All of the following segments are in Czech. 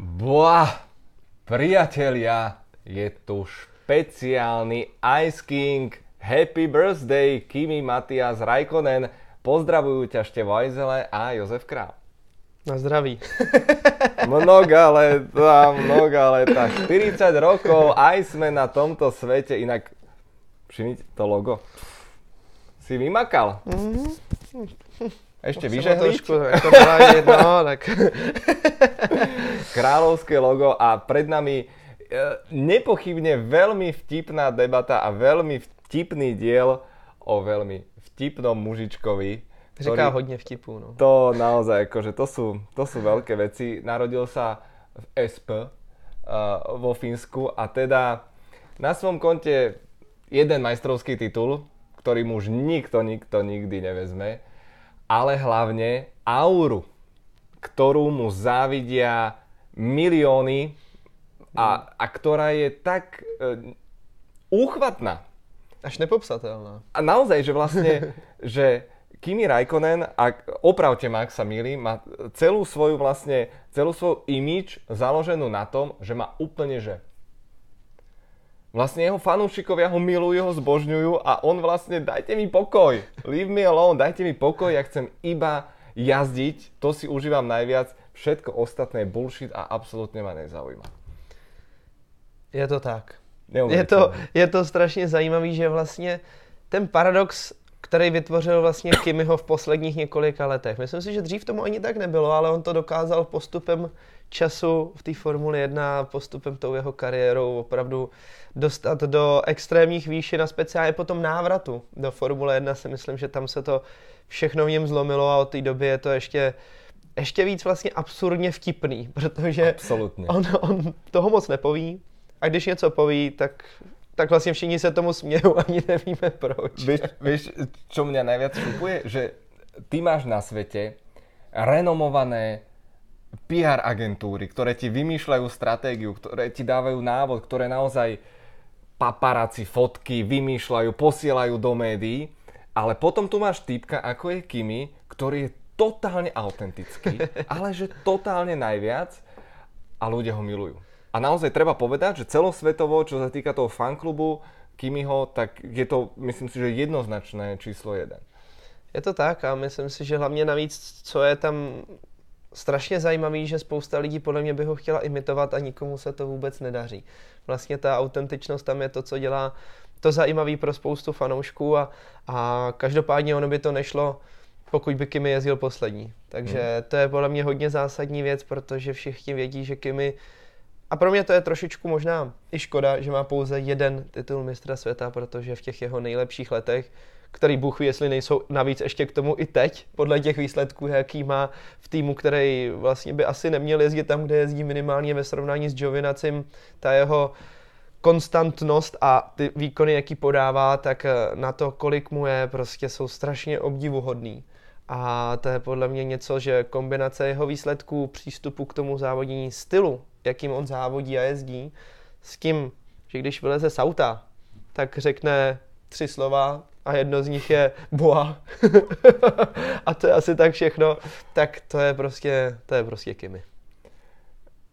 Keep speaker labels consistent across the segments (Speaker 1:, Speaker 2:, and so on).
Speaker 1: Boah, priatelia, je tu špeciálny Ice King. Happy birthday, Kimi Matias Raikkonen. Pozdravujú ťa Števo Ajzele a Jozef Král.
Speaker 2: Na zdraví.
Speaker 1: Mnoga leta, mnoga leta. 40 rokov, aj sme na tomto svete. Inak, všimnite to logo. Si vymakal. Ešte vyžehliť?
Speaker 2: Trošku, jako dovážet, no, tak.
Speaker 1: Kráľovské logo a pred nami e, nepochybne veľmi vtipná debata a veľmi vtipný diel o veľmi vtipnom mužičkovi.
Speaker 2: Říká hodně vtipů, no.
Speaker 1: To naozaj, akože to sú, to sú veľké veci. Narodil sa v SP uh, vo Fínsku a teda na svojom konte jeden majstrovský titul, ktorý mu už nikto, nikto nikdy nevezme, ale hlavne auru, ktorú mu závidia milióny a, a ktorá je tak uh, úchvatná.
Speaker 2: Až nepopsatelná.
Speaker 1: A naozaj, že vlastne, že Kimi Raikkonen, ak opravte ma, ak sa milí, má celú svoju vlastne, celú svoju imič založenú na tom, že má úplne že Vlastne jeho fanúšikovia ho milujú, ho zbožňujú a on vlastne dajte mi pokoj, leave me alone, dajte mi pokoj, ja chcem iba jazdiť, to si užívam najviac, všetko ostatné je bullshit a absolútne ma nezaujíma.
Speaker 2: Je to tak. Je to, je to strašně zajímavý, že vlastně ten paradox který vytvořil vlastně Kimiho v posledních několika letech. Myslím si, že dřív tomu ani tak nebylo, ale on to dokázal postupem času v té Formuli 1, postupem tou jeho kariérou opravdu dostat do extrémních výšin a speciálně po tom návratu do Formule 1 si myslím, že tam se to všechno v něm zlomilo a od té doby je to ještě ještě víc vlastně absurdně vtipný, protože
Speaker 1: Absolutně.
Speaker 2: On, on toho moc nepoví a když něco poví, tak tak vlastně všichni se tomu smějou, ani nevíme proč.
Speaker 1: Víš, víš čo mňa najviac šokuje? Že ty máš na svete renomované PR agentúry, ktoré ti vymýšľajú stratégiu, ktoré ti dávajú návod, ktoré naozaj paparáci fotky vymýšľajú, posielajú do médií, ale potom tu máš typka, ako je Kimi, ktorý je totálne autentický, ale že totálne najviac a ľudia ho milujú. A naozaj treba povedať, že celosvetovo, čo sa týka toho fanklubu Kimiho, tak je to, myslím si, že jednoznačné číslo jeden.
Speaker 2: Je to tak a myslím si, že hlavně navíc, co je tam strašně zajímavý, že spousta lidí podle mě by ho chtěla imitovat a nikomu se to vůbec nedaří. Vlastně ta autentičnost tam je to, co dělá to zajímavý pro spoustu fanoušků a, a každopádně ono by to nešlo, pokud by Kimi jezdil poslední. Takže hmm. to je podle mě hodně zásadní věc, protože všichni vědí, že Kimi a pro mě to je trošičku možná i škoda, že má pouze jeden titul mistra světa, protože v těch jeho nejlepších letech, který Bůh ví, jestli nejsou navíc ještě k tomu i teď, podle těch výsledků, jaký má v týmu, který vlastně by asi neměl jezdit tam, kde jezdí minimálně ve srovnání s Jovinacim, ta jeho konstantnost a ty výkony, jaký podává, tak eh, na to, kolik mu je, prostě jsou strašně obdivuhodný. A to je podle mě něco, že kombinace jeho výsledků, přístupu k tomu závodění, stylu, jakým on závodí a jezdí, s tím, že když vyleze z auta, tak řekne tři slova a jedno z nich je boa. a to je asi tak všechno. Tak to je prostě, to je prostě Kimi.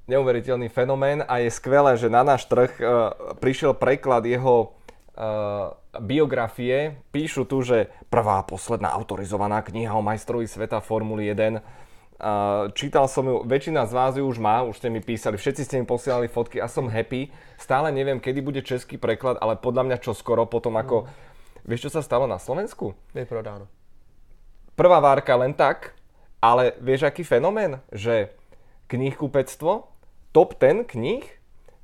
Speaker 1: Neuveriteľný fenomén a je skvelé, že na náš trh uh, prišiel preklad jeho uh, biografie. Píšu tu, že prvá posledná autorizovaná kniha o majstrovi sveta Formuly 1 čítal som ju, väčšina z vás ju už má, už ste mi písali, všetci ste mi posielali fotky a som happy. Stále neviem, kedy bude český preklad, ale podľa mňa čo skoro, potom ako... Mm. Vieš, čo sa stalo na Slovensku?
Speaker 2: Je prodáno.
Speaker 1: Prvá várka len tak, ale vieš, aký fenomén? Že knihkupectvo, top 10 kníh,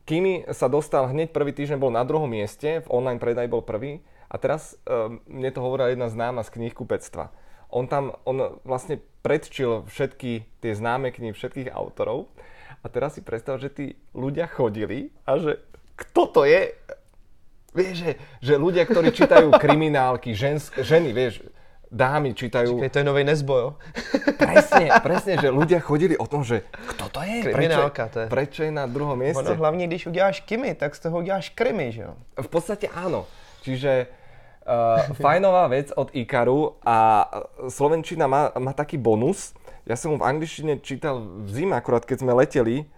Speaker 1: Kimi sa dostal hneď prvý týždeň, bol na druhom mieste, v online predaj bol prvý a teraz e, mne to hovorila jedna známa z knihkupectva on tam, on vlastne predčil všetky tie známe knihy všetkých autorov a teraz si predstav, že tí ľudia chodili a že kto to je? Vieš, že, že ľudia, ktorí čítajú kriminálky, žens, ženy, vieš, dámy čítajú...
Speaker 2: Čakaj, to je nový Nesbo, jo?
Speaker 1: Presne, presne, že ľudia chodili o tom, že kto to je?
Speaker 2: Kriminálka,
Speaker 1: prečo, to je. Prečo je na druhom mieste?
Speaker 2: Ono hlavně, když uděláš Kimi, tak z toho uděláš krimi, že jo?
Speaker 1: V podstate áno. Čiže Uh, fajnová vec od Ikaru a Slovenčina má, má taký bonus. Ja som mu v angličtine čítal v zime, akurát keď sme leteli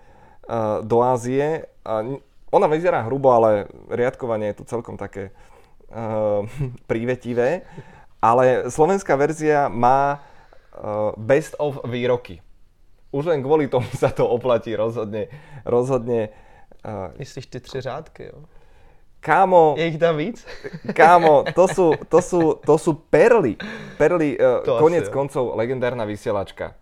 Speaker 1: do Ázie. Ona vyzerá hrubo, ale riadkovanie je tu celkom také uh, prívetivé. Ale slovenská verzia má uh, best of výroky. Už len kvôli tomu sa to oplatí rozhodne. rozhodne
Speaker 2: uh, Myslíš ty tři řádky, jo?
Speaker 1: Kámo...
Speaker 2: Je ich tam víc?
Speaker 1: Kámo, to sú, to sú, to sú perly. Perly, uh, konec asi, koncov, legendárna vysielačka.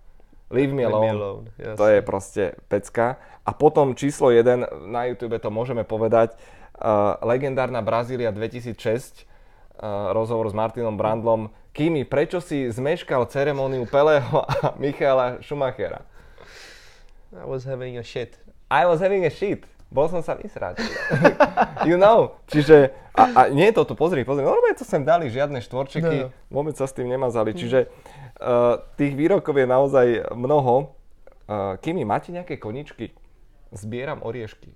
Speaker 1: Leave me alone. Leave me alone. To je proste pecka. A potom číslo 1, na YouTube to môžeme povedať, uh, legendárna Brazília 2006, uh, rozhovor s Martinom Brandlom. Kimi, prečo si zmeškal ceremóniu Pelého a Michaela Schumachera?
Speaker 2: I was having a shit.
Speaker 1: I was having a shit. Bol som sa vysrať. you know. Čiže, a, a nie je to tu, pozri, pozri, normálne to sem dali, žiadne štvorčeky, no. vôbec sa s tým nemazali. Čiže Uh, tých výrokov je naozaj mnoho. Uh, Kimi, máte nejaké koničky? Zbieram oriešky.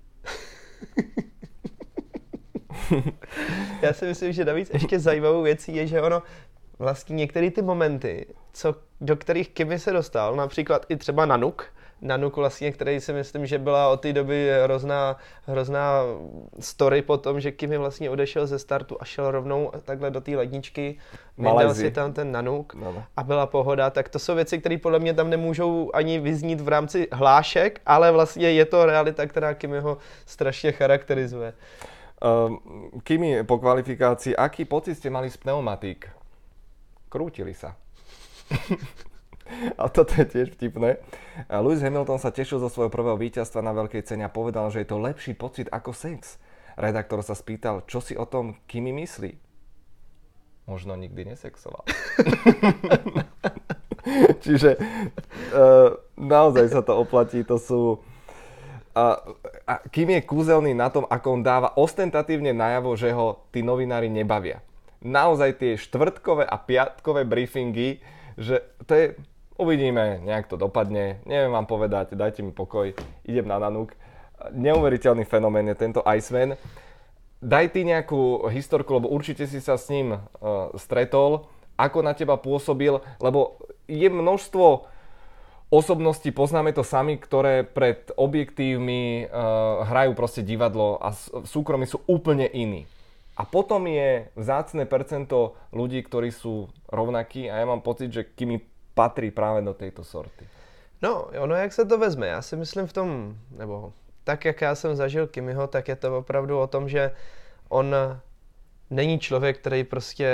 Speaker 2: Já si myslím, že navíc ještě zajímavou věcí je, že ono vlastně některé ty momenty, co, do kterých Kimi se dostal, například i třeba Nanuk, Nanuk vlastně, který si myslím, že byla od té doby hrozná, hrozná story po tom, že Kimi vlastně odešel ze startu a šel rovnou takhle do té ledničky, vydal si tam ten Nanuk no, no. a byla pohoda, tak to jsou věci, které podle mě tam nemůžou ani vyznít v rámci hlášek, ale vlastně je to realita, která Kimiho strašně charakterizuje.
Speaker 1: Uh, Kimi, po kvalifikácii, aký pocit ste mali z pneumatík? Krútili sa. A toto je tiež vtipné. Lewis Hamilton sa tešil zo svojho prvého víťazstva na veľkej cene a povedal, že je to lepší pocit ako sex. Redaktor sa spýtal, čo si o tom Kimi myslí. Možno nikdy nesexoval. Čiže uh, naozaj sa to oplatí, to sú... Uh, a kým je kúzelný na tom, ako on dáva ostentatívne najavo, že ho tí novinári nebavia. Naozaj tie štvrtkové a piatkové briefingy, že to je Uvidíme, nejak to dopadne. Neviem vám povedať, dajte mi pokoj, idem na Nanuk. Neuveriteľný fenomén je tento Iceman. Daj ty nejakú historku, lebo určite si sa s ním uh, stretol. Ako na teba pôsobil, lebo je množstvo osobností, poznáme to sami, ktoré pred objektívmi uh, hrajú proste divadlo a v súkromí sú úplne iní. A potom je vzácne percento ľudí, ktorí sú rovnakí a ja mám pocit, že kým patří právě do této sorty.
Speaker 2: No, ono jak se to vezme, já si myslím v tom, nebo tak jak já jsem zažil Kimiho, tak je to opravdu o tom, že on není člověk, který prostě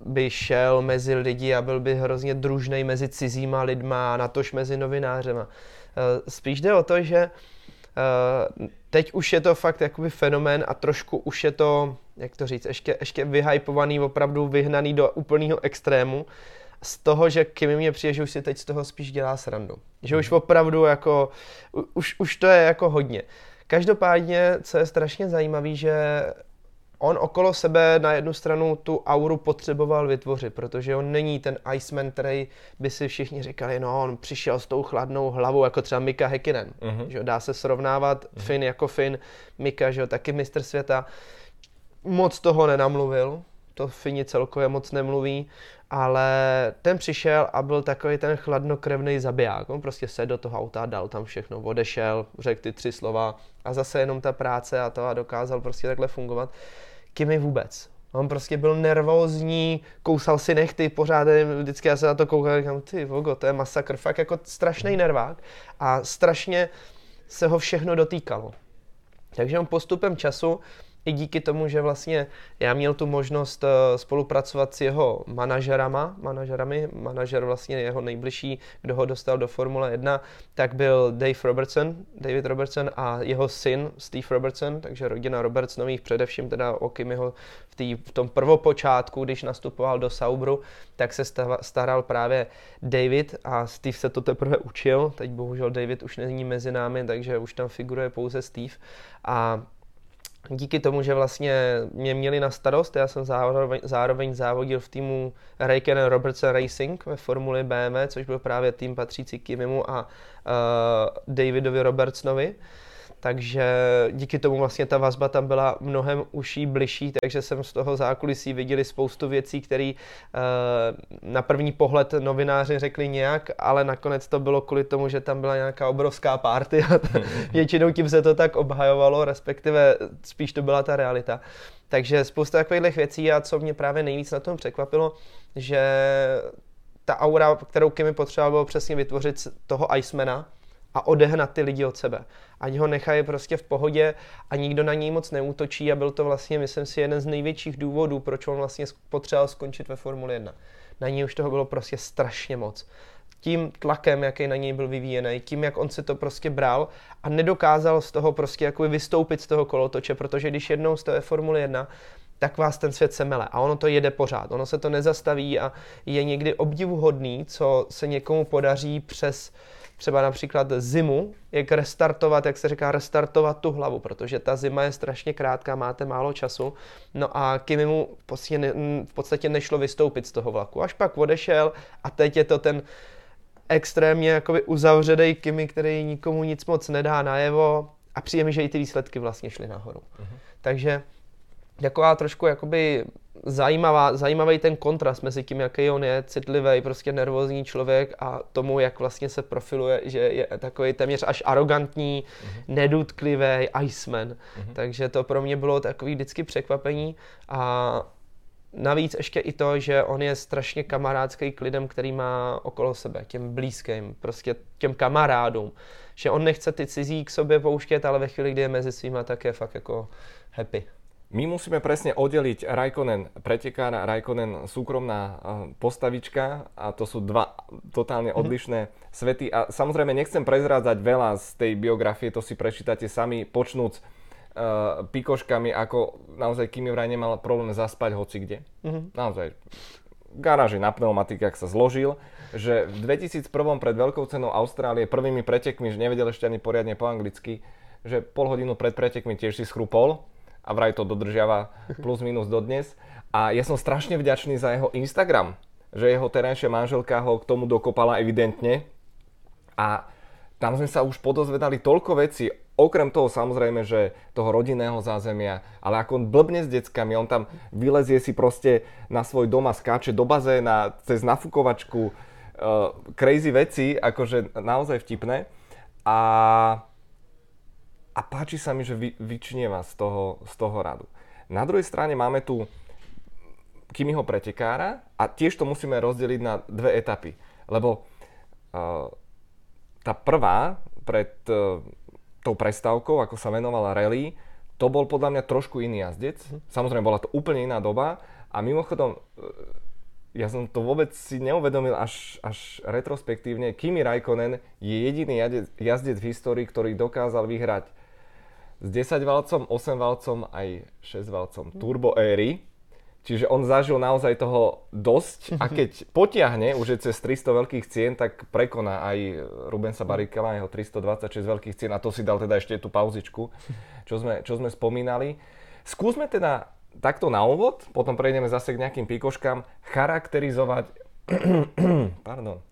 Speaker 2: by šel mezi lidi a byl by hrozně družný mezi cizíma lidma a natož mezi novinářema. Eh, spíš jde o to, že eh, teď už je to fakt jakoby fenomén a trošku už je to, jak to říct, ještě, ještě vyhypovaný, opravdu vyhnaný do úplného extrému, z toho, že Kimi mě přijde, že už si teď z toho spíš dělá srandu. Že už mhm. opravdu jako, už, už to je jako hodně. Každopádně, co je strašně zajímavé, že on okolo sebe na jednu stranu tu auru potřeboval vytvořit, protože on není ten Iceman, který by si všichni říkali, no on přišel s tou chladnou hlavou, jako třeba Mika Häkkinen, uh-huh. že dá se srovnávat uh-huh. Finn jako Finn, Mika, že jo, taky mistr světa. Moc toho nenamluvil, to Fini celkově moc nemluví, ale ten přišel a byl takový ten chladnokrevný zabiják. On prostě sedl do toho auta, dal tam všechno, odešel, řekl ty tři slova a zase jenom ta práce a to a dokázal prostě takhle fungovat. Kimi vůbec. On prostě byl nervózní, kousal si nechty pořád, vždycky já se na to koukal, říkám, ty vogo, to je masakr, fakt jako strašný nervák a strašně se ho všechno dotýkalo. Takže on postupem času i díky tomu, že vlastně já měl tu možnost eh, spolupracovat s jeho manažerama, manažerami, manažer vlastně jeho nejbližší, kdo ho dostal do Formule 1, tak byl Dave Robertson, David Robertson a jeho syn Steve Robertson, takže rodina Robertsonových, především teda o Kimiho v, tý, v tom prvopočátku, když nastupoval do Saubru, tak se staral právě David a Steve se to teprve učil, teď bohužel David už není mezi námi, takže už tam figuruje pouze Steve a díky tomu, že vlastně mě měli na starost, já jsem zároveň, zároveň závodil v týmu Raikkonen Robertson Racing ve formuli BMW, což byl právě tým patřící Kimimu a uh, Davidovi Robertsonovi, takže díky tomu vlastně ta vazba tam byla mnohem užší, bližší, takže jsem z toho zákulisí viděli spoustu věcí, které uh, na první pohled novináři řekli nějak, ale nakonec to bylo kvůli tomu, že tam byla nějaká obrovská party a většinou tím se to tak obhajovalo, respektive spíš to byla ta realita. Takže spousta takových věcí a co mě právě nejvíc na tom překvapilo, že ta aura, kterou Kimi potřeboval, bylo přesně vytvořit toho Icemana a odehnat ty lidi od sebe. Ať ho nechají prostě v pohodě a nikdo na něj moc neútočí a byl to vlastně, myslím si, jeden z největších důvodů, proč on vlastně potřeboval skončit ve Formuli 1. Na něj už toho bylo prostě strašně moc tím tlakem, jaký na něj byl vyvíjený, tím, jak on si to prostě bral a nedokázal z toho prostě jako vystoupit z toho kolotoče, protože když jednou jste Formule 1, tak vás ten svět semele a ono to jede pořád, ono se to nezastaví a je někdy obdivuhodný, co se někomu podaří přes třeba například zimu, jak restartovat, jak se říká, restartovat tu hlavu, protože ta zima je strašně krátká, máte málo času. No a Kimi mu v podstatě nešlo vystoupit z toho vlaku. Až pak odešel a teď je to ten extrémně jakoby uzavřený Kimi, který nikomu nic moc nedá najevo a přijde že i ty výsledky vlastně šly nahoru. Uh-huh. Takže taková trošku jakoby zajímavá, zajímavý ten kontrast mezi tím, jaký on je citlivý, prostě nervózní člověk a tomu, jak vlastně se profiluje, že je takový téměř až arrogantní, uh-huh. nedutklivý Iceman. Uh-huh. Takže to pro mě bylo takový vždycky překvapení a Navíc ještě i to, že on je strašně kamarádský k lidem, který má okolo sebe, těm blízkým, prostě těm kamarádům. Že on nechce ty cizí k sobě pouštět, ale ve chvíli, kdy je mezi svýma, tak je fakt jako happy.
Speaker 1: My musíme presne oddeliť Raikkonen pretekára, Raikkonen súkromná postavička a to sú dva totálne mhm. odlišné mm-hmm. svety. A samozrejme nechcem prezrádzať veľa z tej biografie, to si prečítate sami, počnúc uh, pikoškami, ako naozaj Kimi vraj nemal problém zaspať hoci kde. Mm-hmm. Naozaj. Garáži na pneumatikách sa zložil, že v 2001 pred veľkou cenou Austrálie prvými pretekmi, že nevedel ešte ani poriadne po anglicky, že pol hodinu pred pretekmi tiež si schrupol a vraj to dodržiava plus minus dodnes. A ja som strašne vďačný za jeho Instagram, že jeho terajšia manželka ho k tomu dokopala evidentne a tam sme sa už podozvedali toľko vecí Okrem toho samozrejme, že toho rodinného zázemia, ale ako on blbne s deckami, on tam vylezie si proste na svoj dom a skáče do bazéna cez nafukovačku, uh, crazy veci, akože naozaj vtipné. A, a páči sa mi, že vy, vyčnieva z toho, z toho radu. Na druhej strane máme tu Kimiho pretekára a tiež to musíme rozdeliť na dve etapy. Lebo uh, tá prvá pred uh, tou prestávkou, ako sa venovala rally, to bol podľa mňa trošku iný jazdec. Samozrejme, bola to úplne iná doba a mimochodom, e, ja som to vôbec si neuvedomil až, až retrospektívne. Kimi Raikkonen je jediný jazdec, jazdec v histórii, ktorý dokázal vyhrať s 10 valcom, 8 valcom aj 6 valcom turbo éry Čiže on zažil naozaj toho dosť a keď potiahne už je cez 300 veľkých cien, tak prekoná aj Rubensa Barikela, jeho 326 veľkých cien a to si dal teda ešte tú pauzičku, čo sme, čo sme spomínali. Skúsme teda takto na úvod, potom prejdeme zase k nejakým pikoškám, charakterizovať, pardon,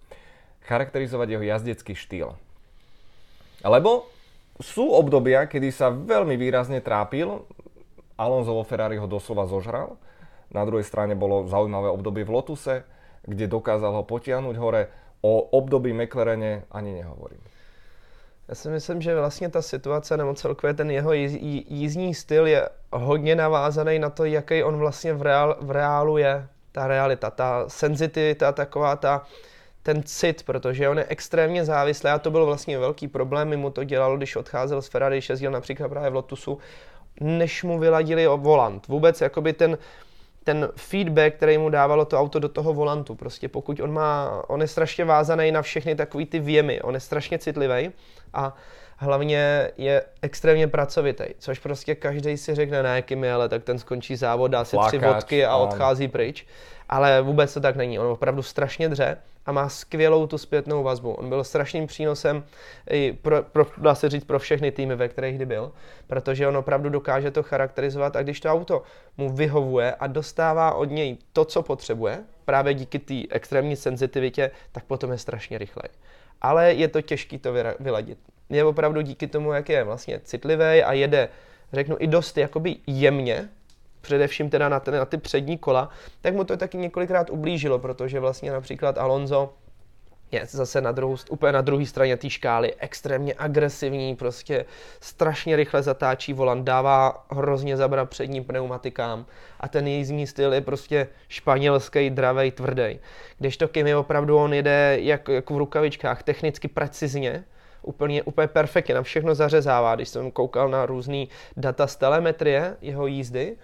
Speaker 1: charakterizovať jeho jazdecký štýl. Lebo sú obdobia, kedy sa veľmi výrazne trápil, Alonso vo Ferrari ho doslova zožral, na druhej strane bolo zaujímavé obdobie v Lotuse, kde dokázal ho potiahnuť hore. O období McLarene ani nehovorím.
Speaker 2: Já si myslím, že vlastně ta situace nebo celkově ten jeho jízdní styl je hodně navázaný na to, jaký on vlastně v, reál, v reálu je. Ta realita, ta senzitivita, taková ta, ten cit, protože on je extrémně závislý a to byl vlastně velký problém, mu to dělalo, když odcházel z Ferrari, když jezdil například právě v Lotusu, než mu vyladili o volant. Vůbec jakoby ten, ten feedback, který mu dávalo to auto do toho volantu. Prostě pokud on má, on je strašně vázaný na všechny takové ty věmy, on je strašně citlivý a hlavně je extrémně pracovitý, což prostě každý si řekne, ne, Kimi, ale tak ten skončí závod, dá si tři vodky a odchází pryč. Ale vůbec to tak není, on opravdu strašně dře a má skvělou tu zpětnou vazbu. On byl strašným přínosem i pro, pro, dá se říct, pro všechny týmy, ve kterých kdy byl, protože on opravdu dokáže to charakterizovat a když to auto mu vyhovuje a dostává od něj to, co potřebuje, právě díky té extrémní senzitivitě, tak potom je strašně rychlej. Ale je to těžké to vyladit. je opravdu díky tomu, jak je vlastně citlivý a jede, řeknu, i dost jakoby jemně, především teda na, ten, na ty přední kola, tak mu to taky několikrát ublížilo, protože vlastně například Alonso je zase na druhou, úplně na druhé straně té škály, extrémně agresivní, prostě strašně rychle zatáčí volant, dává hrozně zabrat předním pneumatikám a ten jízdní styl je prostě španělský, dravej, tvrdý. to Kimi opravdu on jede jak, jako v rukavičkách, technicky precizně, úplně, úplně perfektně, na všechno zařezává. Když jsem koukal na různý data z telemetrie jeho jízdy,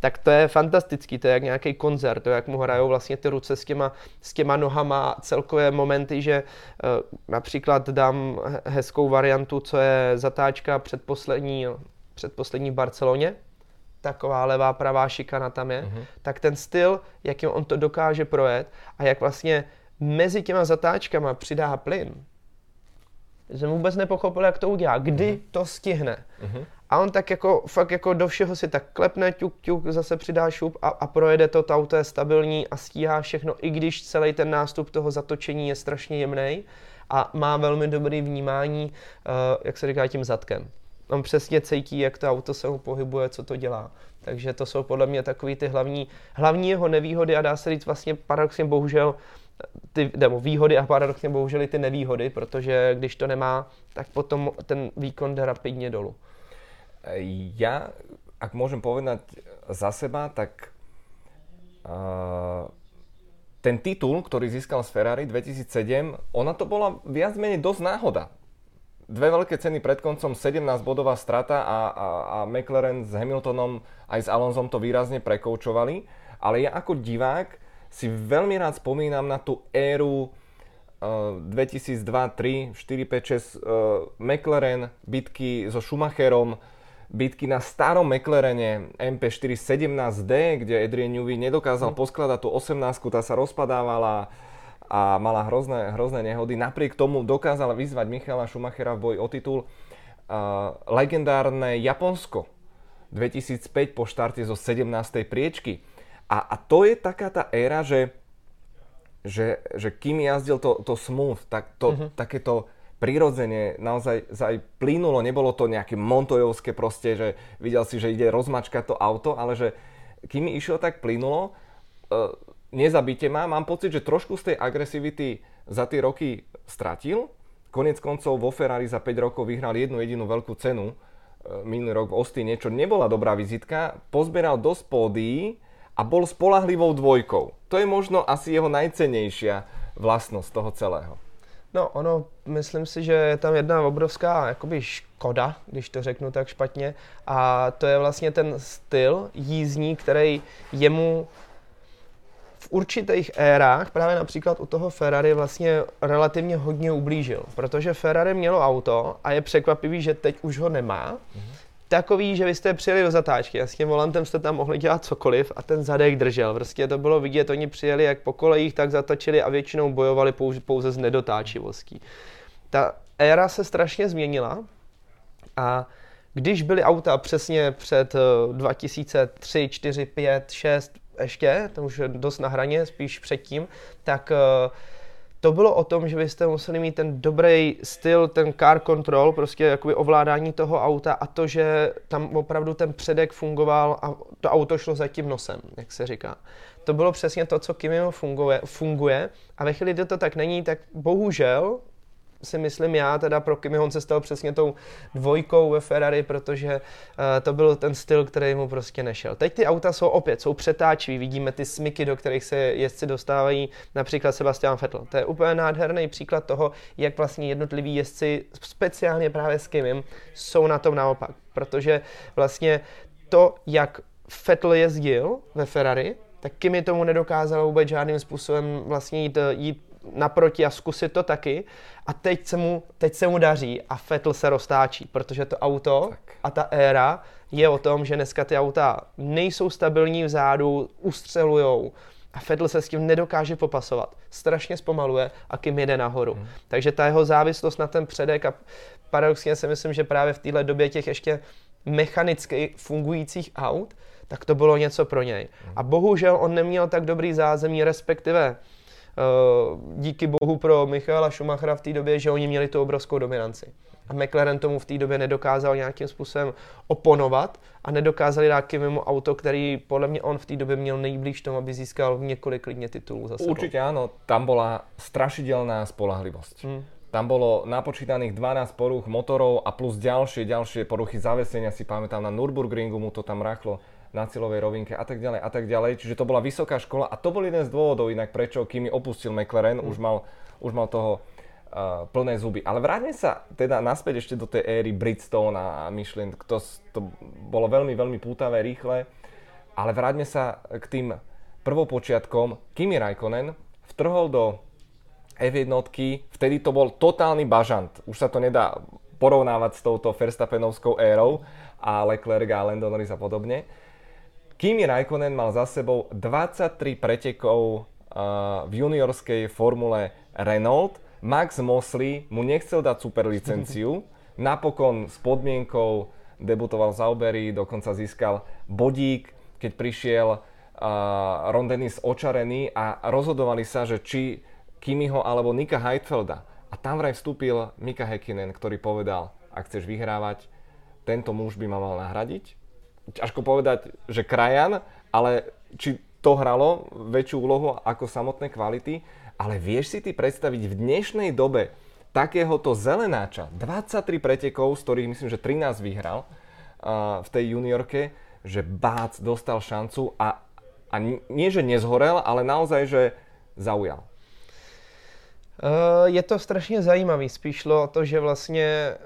Speaker 2: tak to je fantastický, to je jak nějaký koncert, to je jak mu hrajou vlastně ty ruce s těma, s těma nohama, celkové momenty, že uh, například dám hezkou variantu, co je zatáčka předposlední, předposlední v Barceloně, taková levá, pravá šikana tam je, uh-huh. tak ten styl, jakým on to dokáže projet a jak vlastně mezi těma zatáčkama přidá plyn, jsem vůbec nepochopil, jak to udělá, kdy uh-huh. to stihne. Uh-huh. A on tak jako fakt jako do všeho si tak klepne, ťuk, ťuk, zase přidá šup a, a projede to, to auto je stabilní a stíhá všechno, i když celý ten nástup toho zatočení je strašně jemný a má velmi dobrý vnímání, uh, jak se říká, tím zadkem. On přesně cítí, jak to auto se mu pohybuje, co to dělá. Takže to jsou podle mě takový ty hlavní, hlavní jeho nevýhody a dá se říct vlastně paradoxně bohužel ty nebo výhody a paradoxně bohužel i ty nevýhody, protože když to nemá, tak potom ten výkon jde rapidně dolů.
Speaker 1: Ja, ak môžem povedať za seba, tak uh, ten titul, ktorý získal z Ferrari 2007, ona to bola viac menej dosť náhoda. Dve veľké ceny pred koncom, 17 bodová strata a, a, a McLaren s Hamiltonom aj s Alonsom to výrazne prekoučovali. Ale ja ako divák si veľmi rád spomínam na tú éru uh, 2002, 3, 4, 5, 6 uh, McLaren, bitky so Schumacherom, bitky na starom McLarene MP4 17D, kde Adrian Newey nedokázal mm. poskladať tú 18, tá sa rozpadávala a mala hrozné, hrozné nehody. Napriek tomu dokázal vyzvať Michala Schumachera v boji o titul. Uh, legendárne Japonsko 2005 po štarte zo 17. priečky. A, a to je taká tá éra, že, že, že kým jazdil to, to smooth, tak to, mm-hmm. takéto prirodzene, naozaj aj plynulo, nebolo to nejaké montojovské proste, že videl si, že ide rozmačkať to auto, ale že kým mi išlo tak plynulo, uh, nezabite ma, mám pocit, že trošku z tej agresivity za tie roky stratil. Konec koncov vo Ferrari za 5 rokov vyhral jednu jedinú veľkú cenu, uh, minulý rok v Ostine, čo nebola dobrá vizitka, pozberal dosť pódií a bol spolahlivou dvojkou. To je možno asi jeho najcenejšia vlastnosť toho celého.
Speaker 2: No, ono, myslím si, že je tam jedna obrovská jakoby škoda, když to řeknu tak špatně, a to je vlastně ten styl jízdní, který jemu v určitých érách, právě například u toho Ferrari vlastně relativně hodně ublížil, protože Ferrari mělo auto a je překvapivý, že teď už ho nemá, mm-hmm takový, že vy jste přijeli do zatáčky a s tím volantem jste tam mohli dělat cokoliv a ten zadek držel. Prostě to bylo vidět, oni přijeli jak po kolejích, tak zatočili a většinou bojovali pouze, pouze s nedotáčivostí. Ta éra se strašně změnila a když byly auta přesně před 2003, 4, 5, 6, ještě, to už je dost na hraně, spíš předtím, tak uh, to bylo o tom, že vy jste museli mít ten dobrý styl, ten car control, prostě jakoby ovládání toho auta a to, že tam opravdu ten předek fungoval a to auto šlo za tím nosem, jak se říká. To bylo přesně to, co Kimio funguje, funguje a ve chvíli, kdy to tak není, tak bohužel si myslím já, teda pro Kimi on se stal přesně tou dvojkou ve Ferrari, protože uh, to byl ten styl, který mu prostě nešel. Teď ty auta jsou opět, jsou přetáčivý, vidíme ty smyky, do kterých se jezdci dostávají, například Sebastian Vettel. To je úplně nádherný příklad toho, jak vlastně jednotliví jezdci, speciálně právě s Kimim, jsou na tom naopak. Protože vlastně to, jak Vettel jezdil ve Ferrari, tak Kimi tomu nedokázal vůbec žádným způsobem vlastně jít, jít naproti a zkusit to taky. A teď se mu, teď se mu daří a Vettel se roztáčí, protože to auto tak. a ta éra je o tom, že dneska ty auta nejsou stabilní vzadu, ustřelujou a Vettel se s tím nedokáže popasovat. Strašně zpomaluje a Kim jede nahoru. Hmm. Takže ta jeho závislost na ten předek a paradoxně si myslím, že právě v téhle době těch ještě mechanicky fungujících aut, tak to bylo něco pro něj. Hmm. A bohužel on neměl tak dobrý zázemí, respektive díky bohu pro Michaela Schumachera v té době, že oni měli tu obrovskou dominanci. a McLaren tomu v té době nedokázal nějakým způsobem oponovat a nedokázali dát Kimimu auto, který podle mě on v té době měl nejblíž tomu, aby získal několik klidně titulů za sebou.
Speaker 1: Určite áno, tam bola strašidelná spolahlivosť. Hmm. Tam bolo napočítaných 12 poruch motorov a plus ďalšie, ďalšie poruchy zavesenia, si pamätám na Nürburgringu mu to tam rachlo na cieľovej rovinke a tak ďalej a tak ďalej. Čiže to bola vysoká škola a to bol jeden z dôvodov inak prečo Kimi opustil McLaren, mm. už, mal, už mal toho uh, plné zuby. Ale vráťme sa teda naspäť ešte do tej éry Bridgestone a Michelin. To, to bolo veľmi, veľmi pútavé, rýchle. Ale vráťme sa k tým prvopočiatkom. Kimi Raikkonen vtrhol do F1, vtedy to bol totálny bažant. Už sa to nedá porovnávať s touto Verstappenovskou érou a Leclerc a Lando Norris a podobne. Kimi Raikkonen mal za sebou 23 pretekov v juniorskej formule Renault. Max Mosley mu nechcel dať super licenciu. Napokon s podmienkou debutoval v Zauberi, dokonca získal bodík, keď prišiel uh, Ron Dennis očarený a rozhodovali sa, že či Kimiho alebo Nika Heidfelda. A tam vraj vstúpil Mika Häkkinen, ktorý povedal, ak chceš vyhrávať, tento muž by ma mal nahradiť. Ťažko povedať, že krajan, ale či to hralo väčšiu úlohu ako samotné kvality, ale vieš si ty predstaviť v dnešnej dobe takéhoto zelenáča, 23 pretekov, z ktorých myslím, že 13 vyhral uh, v tej juniorke, že Bác dostal šancu a, a nie, že nezhorel, ale naozaj, že zaujal.
Speaker 2: Eh, je to strašně zajímavý, spíš šlo o to, že vlastně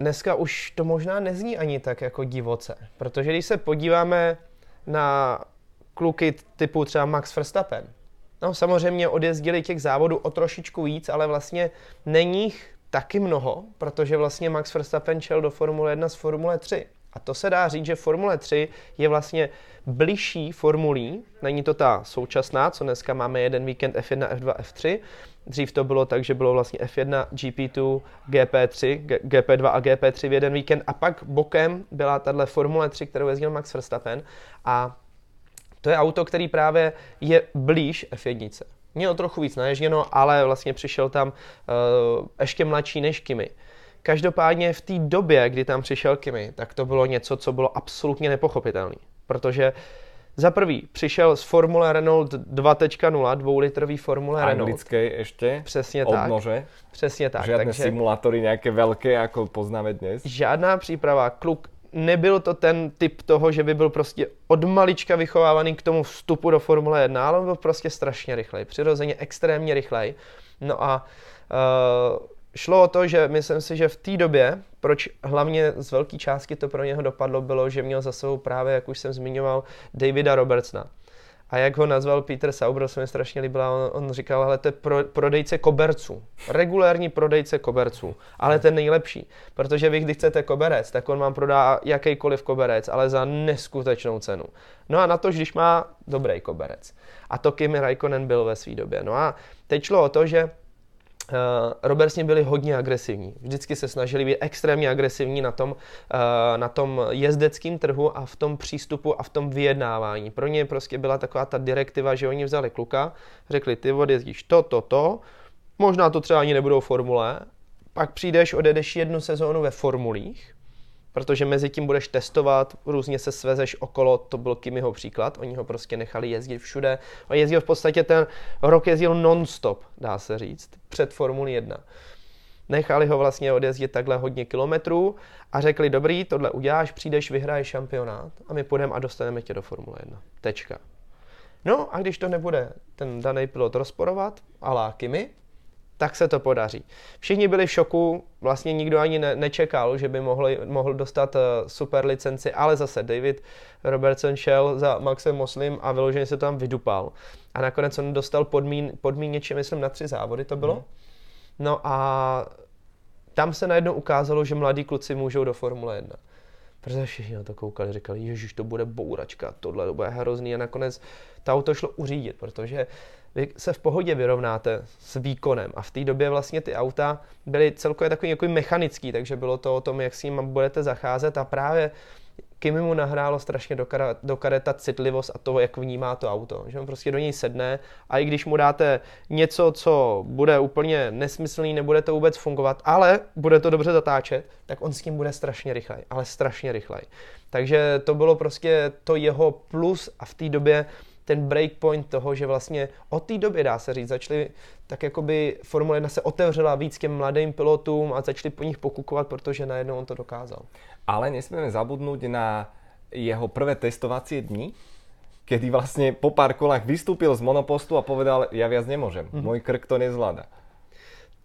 Speaker 2: dneska už to možná nezní ani tak jako divoce, protože když se podíváme na kluky typu třeba Max Verstappen, no samozřejmě odjezdili těch závodů o trošičku víc, ale vlastně není jich taky mnoho, protože vlastně Max Verstappen šel do Formule 1 z Formule 3. A to se dá říct, že Formule 3 je vlastně bližší formulí, není to ta současná, co dneska máme jeden víkend F1, F2, F3, Dřív to bylo tak, že bylo vlastně F1, GP2, GP3, GP2 a GP3 v jeden víkend a pak bokem byla tahle Formule 3, kterou jezdil Max Verstappen a to je auto, který právě je blíž F1. Měl trochu víc naježděno, ale vlastně přišel tam uh, ještě mladší než Kimi. Každopádně v té době, kdy tam přišel Kimi, tak to bylo něco, co bylo absolutně nepochopitelné. Protože uh, za prvý, přišel z Formule Renault 2.0, dvoulitrový Formule Renault.
Speaker 1: Anglické ještě?
Speaker 2: Přesně tak.
Speaker 1: Odnože.
Speaker 2: Přesně tak.
Speaker 1: Žádné takže simulátory nějaké velké, jako poznáme dnes?
Speaker 2: Žádná příprava. Kluk nebyl to ten typ toho, že by byl prostě od malička vychovávaný k tomu vstupu do Formule 1, ale on byl prostě strašně rychlej, přirozeně extrémně rychlej. No a uh, šlo o to, že myslím si, že v té době, proč hlavně z velké částky to pro něho dopadlo, bylo, že měl za sebou právě, jak už jsem zmiňoval, Davida Robertsona. A jak ho nazval Peter Sauber, se mi strašně líbila, on, on říkal, ale to je pro, prodejce koberců. Regulární prodejce koberců, ale ten nejlepší. Protože vy, když chcete koberec, tak on vám prodá jakýkoliv koberec, ale za neskutečnou cenu. No a na to, když má dobrý koberec. A to Kimi Raikkonen byl ve své době. No a teď šlo o to, že Robert s ním byli hodně agresivní. Vždycky se snažili být extrémně agresivní na tom, uh, na tom jezdeckém trhu a v tom přístupu a v tom vyjednávání. Pro ně prostě byla taková ta direktiva, že oni vzali kluka, řekli, ty odjezdíš to, to, to, možná to třeba ani nebudou formule, pak přijdeš, odjedeš jednu sezónu ve formulích, protože mezi tím budeš testovat, různě se svezeš okolo, to byl Kimiho příklad, oni ho prostě nechali jezdit všude. On jezdil v podstatě ten rok jezdil non-stop, dá se říct, před Formuli 1. Nechali ho vlastně odjezdit takhle hodně kilometrů a řekli, dobrý, tohle uděláš, přijdeš, vyhraješ šampionát a my půjdeme a dostaneme tě do Formule 1. Tečka. No a když to nebude ten daný pilot rozporovat, alá Kimi, tak se to podaří. Všichni byli v šoku, vlastně nikdo ani ne, nečekal, že by mohli, mohl dostat uh, super licenci, ale zase David Robertson šel za Maxem Moslim a vyloženě se to tam vydupal. A nakonec on dostal podmín, podmíněče, myslím, na tři závody to bylo. Mm. No a tam se najednou ukázalo, že mladí kluci můžou do Formule 1. Protože všichni na to koukali, říkali, ježiš, to bude bouračka, tohle to bude hrozný a nakonec to auto šlo uřídit, protože vy se v pohodě vyrovnáte s výkonem a v té době vlastně ty auta byly celkově takový jako mechanický, takže bylo to o tom, jak s ním budete zacházet a právě Kimi mu nahrálo strašně do, kara, do kareta citlivost a to, jak vnímá to auto. Že on prostě do něj sedne a i když mu dáte něco, co bude úplně nesmyslný, nebude to vůbec fungovat, ale bude to dobře zatáčet, tak on s tím bude strašně rychlej, ale strašně rychlej. Takže to bylo prostě to jeho plus a v té době ten breakpoint toho, že vlastně od té doby, dá se říct, začali tak jakoby Formule 1 se otevřela víc těm mladým pilotům a začali po nich pokukovat, protože najednou on to dokázal.
Speaker 1: Ale nesmieme zabudnúť na jeho prvé testovacie dni, kedy vlastne po pár kolách vystúpil z monopostu a povedal, ja viac nemôžem, mm-hmm. môj krk to nezvláda.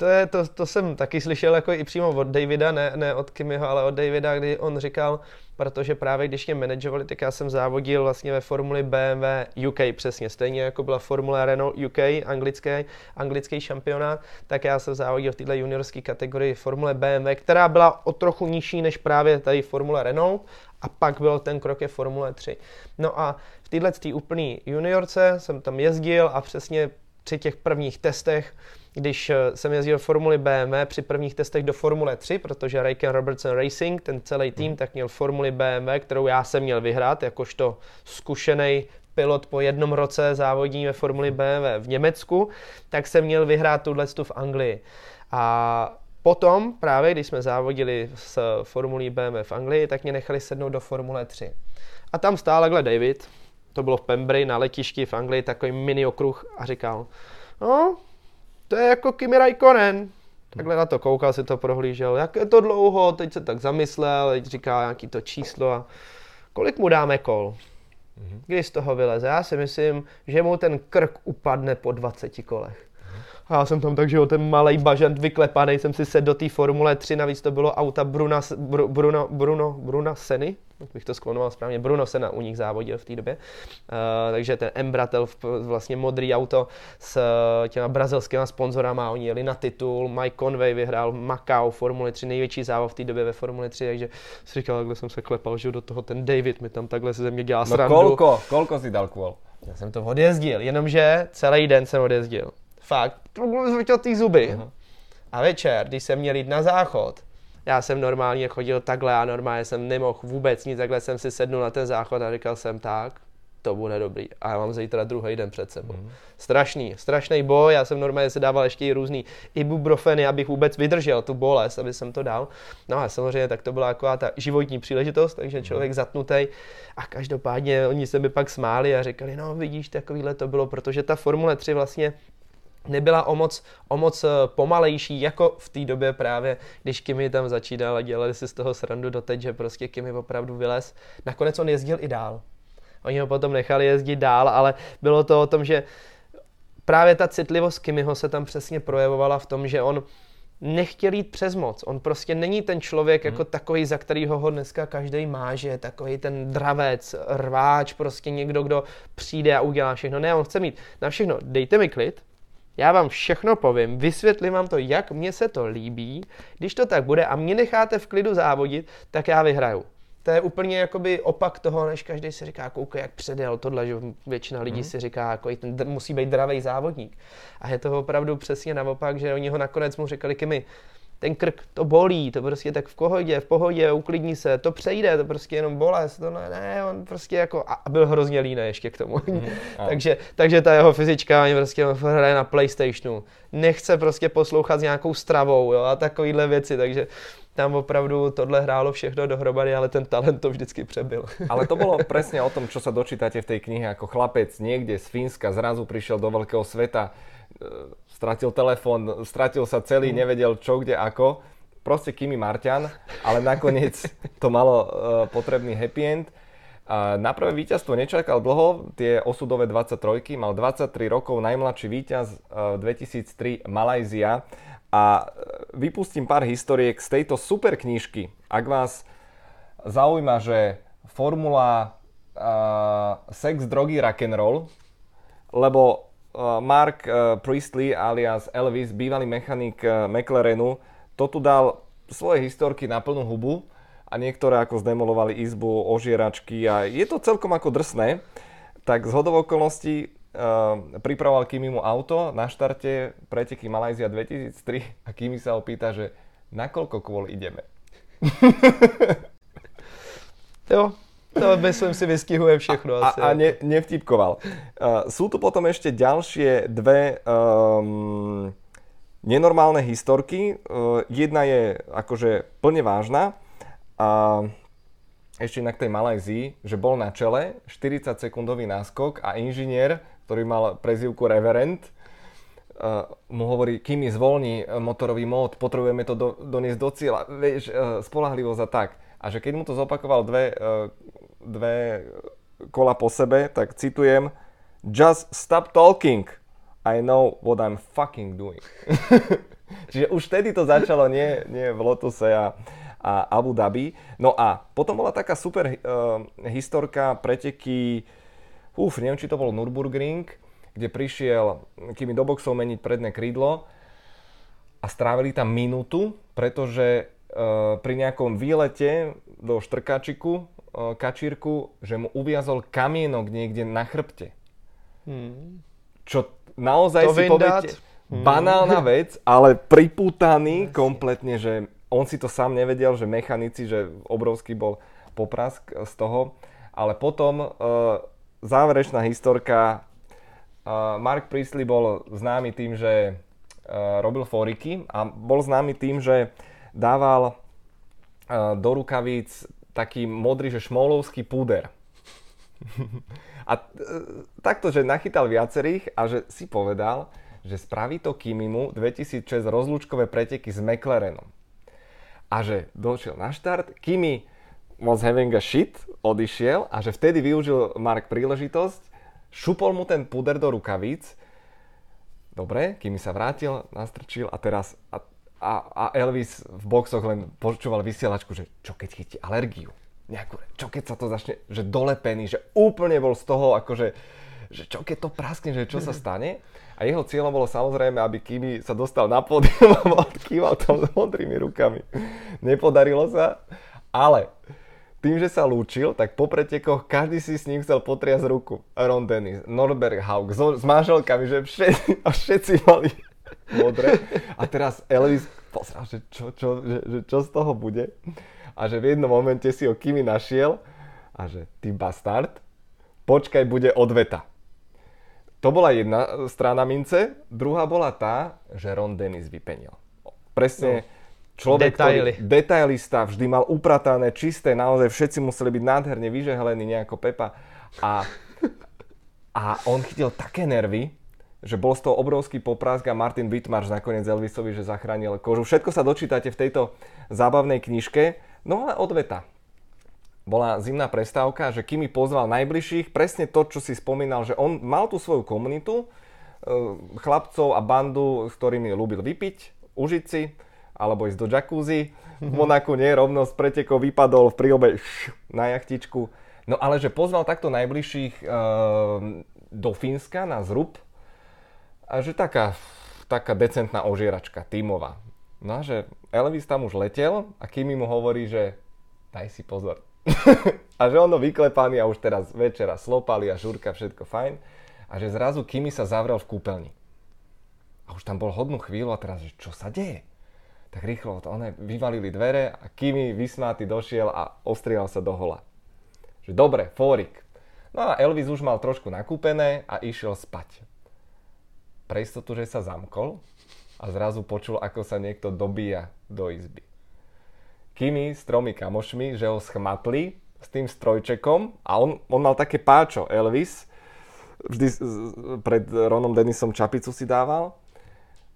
Speaker 2: To, je, to, to jsem taky slyšel jako i přímo od Davida, ne, ne od Kimiho, ale od Davida, kdy on říkal, protože právě když mě manažovali, tak já jsem závodil vlastně ve formuli BMW UK přesně, stejně jako byla formule Renault UK, anglický, anglický šampionát, tak já jsem závodil v této juniorské kategorii formule BMW, která byla o trochu nižší než právě tady formule Renault a pak byl ten krok je Formule 3. No a v této úplný juniorce jsem tam jezdil a přesně při těch prvních testech když eh, jsem jezdil Formuli BMW při prvních testech do Formule 3, protože Rayken Robertson Racing, ten celý tým, hmm. tak měl Formuli BMW, kterou já jsem měl vyhrát, jakožto zkušený pilot po jednom roce závodní ve Formuli BMW v Německu, tak jsem měl vyhrát tuhle v Anglii. A potom, právě když jsme závodili s Formulí BMW v Anglii, tak mě nechali sednout do Formule 3. A tam stál takhle David, to bylo v Pembry na letišti v Anglii, takový mini okruh a říkal, no, to je jako Kimi Raikkonen. Takhle na to koukal, si to prohlížel, jak je to dlouho, teď se tak zamyslel, teď říká nějaký to číslo a kolik mu dáme kol? Mhm. Kdy z toho vyleze? Já si myslím, že mu ten krk upadne po 20 kolech. A já jsem tam takže o ten malý bažant vyklepaný, jsem si sedl do té Formule 3, navíc to bylo auta Bruna, Br, Bruno, Bruno, Bruna Seny, bych to sklonoval správně, Bruno Sena u nich závodil v té době, uh, takže ten Embratel, vlastně modrý auto s uh, těma brazilskými sponzorama, oni jeli na titul, Mike Conway vyhrál Macau Formule 3, největší závod v té době ve Formule 3, takže si říkal, kde jsem se klepal, že do toho ten David mi tam takhle se ze mě dělá
Speaker 1: no srandu. kolko, kolko si dal kvůl?
Speaker 2: Já jsem to odjezdil, jenomže celý den jsem odjezdil. Fakt, zvrtěl ty zuby. Uh-huh. A večer, když jsem měl jít na záchod, já jsem normálně chodil takhle a normálně jsem nemohl vůbec nic, takhle jsem si sednul na ten záchod a říkal jsem tak, to bude dobrý. A já mám zítra druhý den před sebou. Mm. Strašný, strašný boj. Já jsem normálně si dával ještě i různý ibuprofeny, abych vůbec vydržel tu bolest, aby jsem to dal. No a samozřejmě tak to byla taková ta životní příležitost, takže mhm. člověk zatnutý. A každopádně oni se mi pak smáli a říkali, no vidíš, takovýhle to bylo, protože ta Formule 3 vlastně nebyla o moc, o moc eh, pomalejší, jako v té době právě, když Kimi tam začínal a dělali si z toho srandu doteď, že prostě Kimi opravdu vylez. Nakonec on jezdil i dál. Oni ho potom nechali jezdit dál, ale bylo to o tom, že právě ta citlivost Kimiho se tam přesně projevovala v tom, že on nechtěl jít přes moc. On prostě není ten člověk hmm. jako takový, za kterýho ho dneska každý má, že je takový ten dravec, rváč, prostě někdo, kdo přijde a udělá všechno. Ne, on chce mít na všechno, dejte mi klid, já vám všechno povím, vysvětlím vám to, jak mně se to líbí. Když to tak bude a mě necháte v klidu závodit, tak já vyhraju. To je úplně jakoby opak toho, než každý si říká, koukej, jak předjel tohle, že většina lidí mm. si říká, jako ten musí být dravý závodník. A je to opravdu přesně naopak, že oni ho nakonec mu říkali, Kimi, ten krk, to bolí, to prostě tak v pohodě, v pohodě, uklidní se, to přejde, to prostě jenom bolest, to ne, ne on prostě jako, a byl hrozně líný ještě k tomu. Mm, takže, takže ta jeho fyzička, ani prostě hraje na Playstationu, nechce prostě poslouchat s nějakou stravou, jo, a takovýhle věci, takže tam opravdu tohle hrálo všechno dohromady, ale ten talent to vždycky přebyl.
Speaker 1: Ale to bylo přesně o tom, čo sa dočítate v tej knihe, jako chlapec někde z Fínska zrazu přišel do veľkého sveta, stratil telefon, stratil sa celý, mm. nevedel čo, kde, ako. Proste Kimi Marťan, ale nakoniec to malo uh, potrebný happy end. A na prvé víťazstvo nečakal dlho, tie osudové 23, mal 23 rokov, najmladší víťaz uh, 2003 Malajzia. A e, vypustím pár historiek z tejto super knižky. Ak vás zaujíma, že formula uh, sex, drogy, rock'n'roll, lebo Mark eh, Priestley alias Elvis, bývalý mechanik eh, McLarenu, to tu dal svoje historky na plnú hubu a niektoré ako zdemolovali izbu, ožieračky a je to celkom ako drsné. Tak z hodov okolností uh, pripravoval Kimimu auto na štarte preteky Malajzia 2003 a Kimi sa opýta, že na koľko kvôl ideme.
Speaker 2: jo, To myslím si vystihuje všechno.
Speaker 1: A,
Speaker 2: asi.
Speaker 1: a ne, nevtipkoval. Uh, sú tu potom ešte ďalšie dve um, nenormálne historky. Uh, jedna je akože plne vážna. A ešte inak tej Malajzii, že bol na čele 40 sekundový náskok a inžinier, ktorý mal prezivku Reverend, uh, mu hovorí, kým zvolní motorový mód, potrebujeme to do, doniesť do cieľa, vieš, uh, spolahlivosť a tak. A že keď mu to zopakoval dve, uh, dve kola po sebe, tak citujem Just stop talking. I know what I'm fucking doing. Čiže už vtedy to začalo nie, nie v Lotuse a, a Abu Dhabi. No a potom bola taká super uh, historka preteky, uf, neviem, či to bol Nürburgring, kde prišiel kým do boxov meniť predné krídlo a strávili tam minútu, pretože uh, pri nejakom výlete do štrkačiku kačírku, že mu uviazol kamienok niekde na chrbte. Hmm. Čo naozaj to si poviete, hmm. banálna vec, ale pripútaný kompletne, že on si to sám nevedel, že mechanici, že obrovský bol poprask z toho. Ale potom uh, záverečná historka. Uh, Mark Priestley bol známy tým, že uh, robil foriky a bol známy tým, že dával uh, do rukavíc taký modrý, že šmolovský púder. a e, takto, že nachytal viacerých a že si povedal, že spraví to Kimimu 2006 rozlúčkové preteky s McLarenom. A že došiel na štart, Kimi was having a shit, odišiel a že vtedy využil Mark príležitosť, šupol mu ten puder do rukavíc, dobre, Kimi sa vrátil, nastrčil a teraz, a a, a Elvis v boxoch len počúval vysielačku, že čo keď chytí alergiu, nejakú, čo keď sa to začne, že dolepený, že úplne bol z toho akože, že čo keď to praskne, že čo sa stane. A jeho cieľom bolo samozrejme, aby Kimi sa dostal na pódium a odkýval tam s modrými rukami. Nepodarilo sa, ale tým, že sa lúčil, tak po pretekoch každý si s ním chcel potriasť ruku. Ron Dennis, Norbert Haug, s manželkami, že všetci, a všetci mali modré. A teraz Elvis pozrel, že čo, čo, že, že čo z toho bude. A že v jednom momente si ho Kimi našiel a že ty bastard, počkaj, bude odveta. To bola jedna strana mince, druhá bola tá, že Ron Dennis vypenil. Presne no, človek, Detaily. ktorý, detailista, vždy mal upratané, čisté, naozaj všetci museli byť nádherne vyžehlení, nejako Pepa. A, a on chytil také nervy, že bol z toho obrovský poprask a Martin Wittmarš nakoniec Elvisovi, že zachránil kožu. Všetko sa dočítate v tejto zábavnej knižke. No ale odveta. Bola zimná prestávka, že Kimi pozval najbližších, presne to, čo si spomínal, že on mal tú svoju komunitu, e, chlapcov a bandu, s ktorými ľúbil vypiť, užiť si, alebo ísť do jacuzzi. V Monaku nie, rovno z pretekov vypadol v príobe na jachtičku. No ale že pozval takto najbližších e, do Fínska na zrub, a že taká, taká decentná ožieračka, tímová. No a že Elvis tam už letel a Kimi mu hovorí, že daj si pozor. a že ono vyklepaný a už teraz večera slopali a žurka, všetko fajn. A že zrazu Kimi sa zavrel v kúpeľni. A už tam bol hodnú chvíľu a teraz, že čo sa deje? Tak rýchlo to one vyvalili dvere a Kimi vysmátý došiel a ostrial sa do hola. Že dobre, fórik. No a Elvis už mal trošku nakúpené a išiel spať pre istotu, že sa zamkol a zrazu počul, ako sa niekto dobíja do izby. Kimi s tromi kamošmi, že ho schmatli s tým strojčekom a on, on mal také páčo, Elvis, vždy pred Ronom Denisom čapicu si dával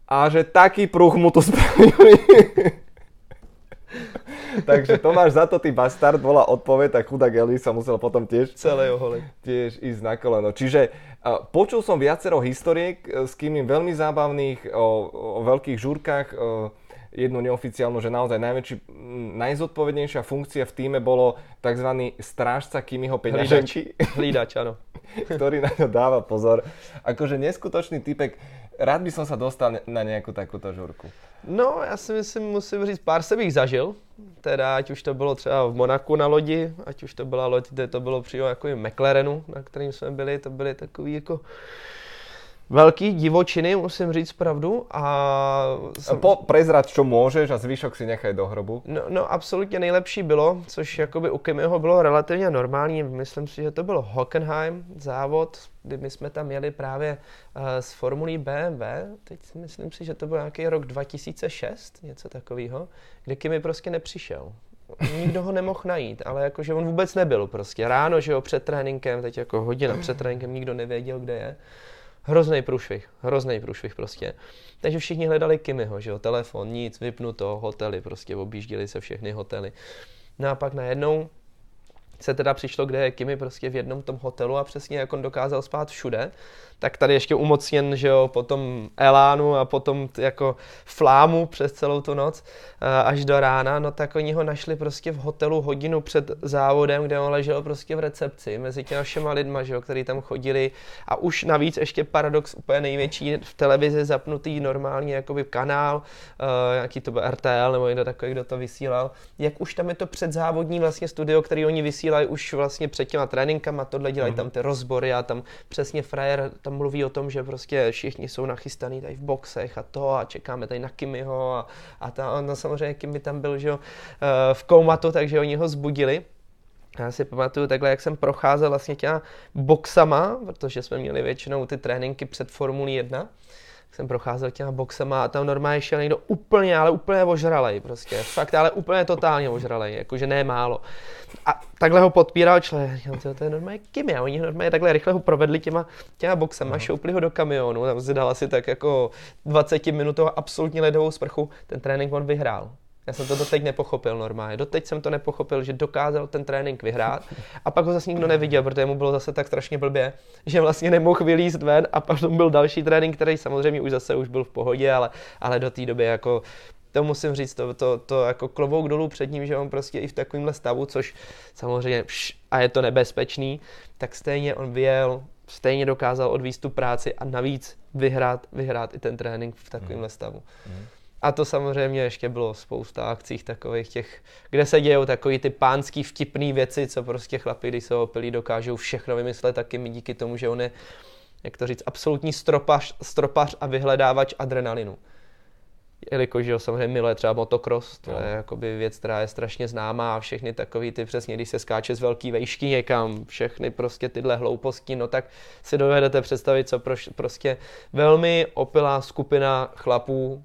Speaker 1: a že taký pruch mu to spravili. Takže Tomáš, za to ty bastard bola odpoveď, tak chudák Elvis sa musel potom tiež,
Speaker 2: celé
Speaker 1: tiež ísť na koleno. Čiže počul som viacero historiek uh, s kým veľmi zábavných o, o veľkých žúrkach. Uh, jednu neoficiálnu, že naozaj najväčší, najzodpovednejšia funkcia v týme bolo tzv. strážca Kimiho peňaženky.
Speaker 2: Hlídač, áno.
Speaker 1: ktorý na ňo dáva pozor. Akože neskutočný typek. Rád by som sa dostal na nejakú takúto žurku.
Speaker 2: No, já si myslím, musím říct, pár se bych zažil. Teda, ať už to bylo třeba v Monaku na lodi, ať už to byla loď, kde to bylo přímo jako McLarenu, na kterým jsme byli, to byly takový jako velký divočiny, musím říct pravdu. A
Speaker 1: jsem... Po, prezrať, čo můžeš a zvyšok si nechaj do hrobu.
Speaker 2: No, no absolutně nejlepší bylo, což jakoby u Kimiho bylo relativně normální, myslím si, že to byl Hockenheim závod, kdy my jsme tam jeli právě uh, s formulí BMW, teď myslím si, že to byl nějaký rok 2006, něco takového, kde Kimi prostě nepřišel nikdo ho nemohl najít, ale jakože on vůbec nebyl prostě. Ráno, že jo, před tréninkem, teď jako hodina před tréninkem, nikdo nevěděl, kde je. Hrozný průšvih, hrozný průšvih prostě. Takže všichni hledali Kimiho, že jo, telefon, nic, vypnuto, hotely, prostě objížděli se všechny hotely. No a pak najednou se teda přišlo, kde je Kimi prostě v jednom tom hotelu a přesně jak on dokázal spát všude, tak tady ještě umocněn, že jo, potom elánu a potom jako flámu přes celou tu noc až do rána, no tak oni ho našli prostě v hotelu hodinu před závodem, kde on ležel prostě v recepci mezi těma všema lidma, že jo, který tam chodili. A už navíc ještě paradox úplně největší v televizi zapnutý normální jakoby kanál, jaký to byl RTL nebo někdo takový, kdo to vysílal, jak už tam je to předzávodní vlastně studio, který oni vysílají už vlastně před těma tréninkama, tohle dělají mm-hmm. tam ty rozbory a tam přesně frajer tam mluví o tom, že prostě všichni jsou nachystaný tady v boxech a to a čekáme tady na Kimiho a, a ta, no samozřejmě Kimi tam byl že jo, eh, v koumatu, takže oni ho zbudili. Já si pamatuju takhle, jak jsem procházel vlastně těma boxama, protože jsme měli většinou ty tréninky před Formulí 1, jsem procházel těma boxama a tam normálně šel někdo úplně, ale úplně ožralej prostě. Fakt, ale úplně totálně ožralej, jakože ne málo. A takhle ho podpíral člověk, to je normálně Kimi a oni normálně takhle rychle ho provedli těma, těma boxama, no. šoupli ho do kamionu, tam si dal asi tak jako 20 minutovou absolutně ledovou sprchu, ten trénink on vyhrál. Já jsem to doteď nepochopil normálně. Doteď jsem to nepochopil, že dokázal ten trénink vyhrát a pak ho zase nikdo neviděl, protože mu bylo zase tak strašně blbě, že vlastně nemohl vylízt ven a pak byl další trénink, který samozřejmě už zase už byl v pohodě, ale, ale do té doby jako to musím říct, to, to, to jako klobouk dolů před ním, že on prostě i v takovémhle stavu, což samozřejmě pš, a je to nebezpečný, tak stejně on vyjel, stejně dokázal odvíst tu práci a navíc vyhrát, vyhrát i ten trénink v takovémhle stavu. Mm. A to samozřejmě ještě bylo spousta akcích takových těch, kde se dějou takový ty pánský vtipný věci, co prostě chlapi, když se opilí, dokážou všechno vymyslet taky mi díky tomu, že on je, jak to říct, absolutní stropař, stropař a vyhledávač adrenalinu. Jelikož jo, samozřejmě miluje třeba motocross, to no. je jakoby věc, která je strašně známá a všechny takový ty přesně, když se skáče z velký vejšky někam, všechny prostě tyhle hlouposti, no tak si dovedete představit, co proš, prostě velmi opilá skupina chlapů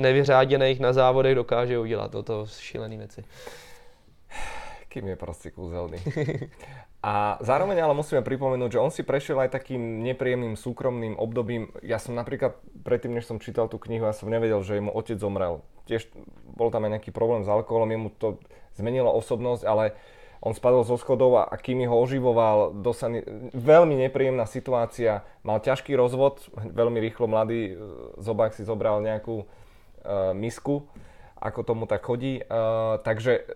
Speaker 2: nevyřáděných na závodech dokáže udělat. Toto šílené věci.
Speaker 1: Kým je prostě kúzelný. A zároveň ale musíme pripomenúť, že on si prešiel aj takým nepríjemným súkromným obdobím. Ja som napríklad predtým, než som čítal tú knihu, ja som nevedel, že mu otec zomrel. Tiež bol tam aj nejaký problém s alkoholom, jemu to zmenilo osobnosť, ale on spadol zo schodov a, a kým ho oživoval, dosani, veľmi nepríjemná situácia, mal ťažký rozvod, veľmi rýchlo mladý e, zobák si zobral nejakú misku, ako tomu tak chodí. Uh, takže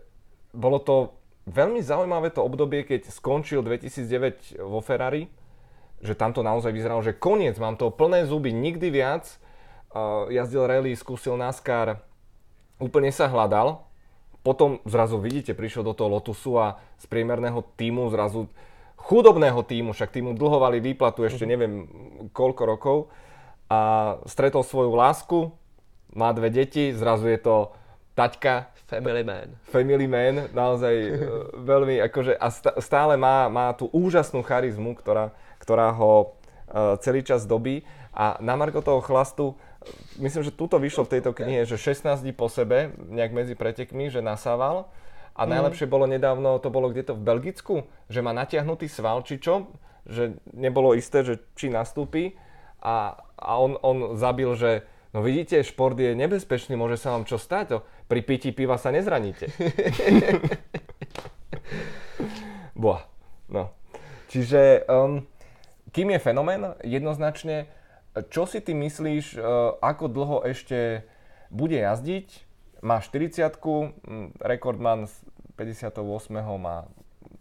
Speaker 1: bolo to veľmi zaujímavé to obdobie, keď skončil 2009 vo Ferrari, že tam to naozaj vyzeralo, že koniec, mám to plné zuby, nikdy viac. Uh, jazdil rally, skúsil NASCAR, úplne sa hľadal. Potom zrazu vidíte, prišiel do toho Lotusu a z priemerného týmu zrazu chudobného týmu, však týmu dlhovali výplatu ešte mhm. neviem koľko rokov a stretol svoju lásku, má dve deti, zrazu je to taťka.
Speaker 2: Family man.
Speaker 1: Family man, naozaj e, veľmi, akože, a stále má, má tú úžasnú charizmu, ktorá, ktorá ho uh, celý čas dobí. A na Marko toho chlastu, myslím, že tuto vyšlo v tejto knihe, že 16 dní po sebe, nejak medzi pretekmi, že nasával. A mm. najlepšie bolo nedávno, to bolo kde to v Belgicku, že má natiahnutý sval, či čo, že nebolo isté, že či nastúpi. A, a on, on zabil, že No vidíte, šport je nebezpečný, môže sa vám čo stať. Pri pití piva sa nezraníte. Boa. No. Čiže um, kým je fenomén, jednoznačne, čo si ty myslíš, uh, ako dlho ešte bude jazdiť? Má 40 rekordman z 58. má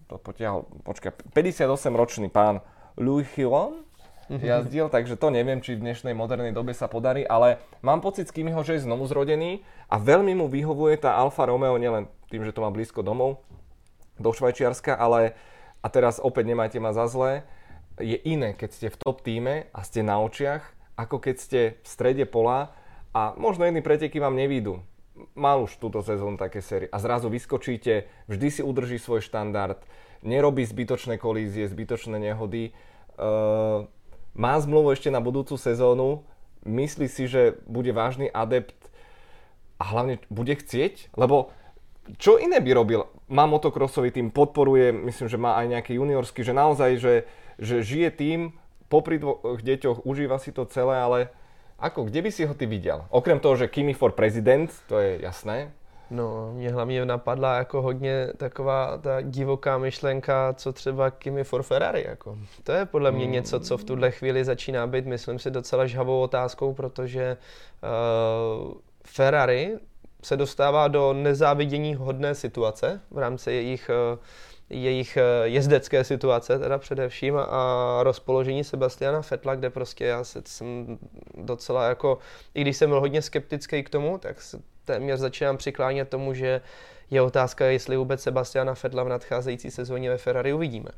Speaker 1: to potiahol, počkaj, 58 ročný pán Louis Hillon. Jazdil, takže to neviem, či v dnešnej modernej dobe sa podarí, ale mám pocit s Kimiho, že je znovu zrodený a veľmi mu vyhovuje tá Alfa Romeo, nielen tým, že to má blízko domov, do Švajčiarska, ale a teraz opäť nemajte ma za zlé, je iné, keď ste v top týme a ste na očiach, ako keď ste v strede pola a možno iní preteky vám nevídu. Mal už túto sezónu také série a zrazu vyskočíte, vždy si udrží svoj štandard, nerobí zbytočné kolízie, zbytočné nehody. Uh, má zmluvu ešte na budúcu sezónu, myslí si, že bude vážny adept a hlavne bude chcieť, lebo čo iné by robil? Má motokrosový tým, podporuje, myslím, že má aj nejaký juniorský, že naozaj, že, že žije tým, popri dvoch deťoch, užíva si to celé, ale ako, kde by si ho ty viděl? Okrem toho, že Kimi for president, to je jasné.
Speaker 2: No, mě hlavně napadla jako hodně taková ta divoká myšlenka, co třeba Kimi for Ferrari. Jako. To je podle mě hmm. něco, co v tuhle chvíli začíná být, myslím si, docela žhavou otázkou, protože uh, Ferrari se dostává do nezávidění hodné situace v rámci jejich uh, jejich eh, jezdecké situace teda především a rozpoložení Sebastiana Fetla, kde prostě já jsem docela jako, i když jsem byl hodně skeptický k tomu, tak téměř začínám přiklánět tomu, že je otázka, jestli vůbec Sebastiana Fetla v nadcházející sezóně ve Ferrari uvidíme.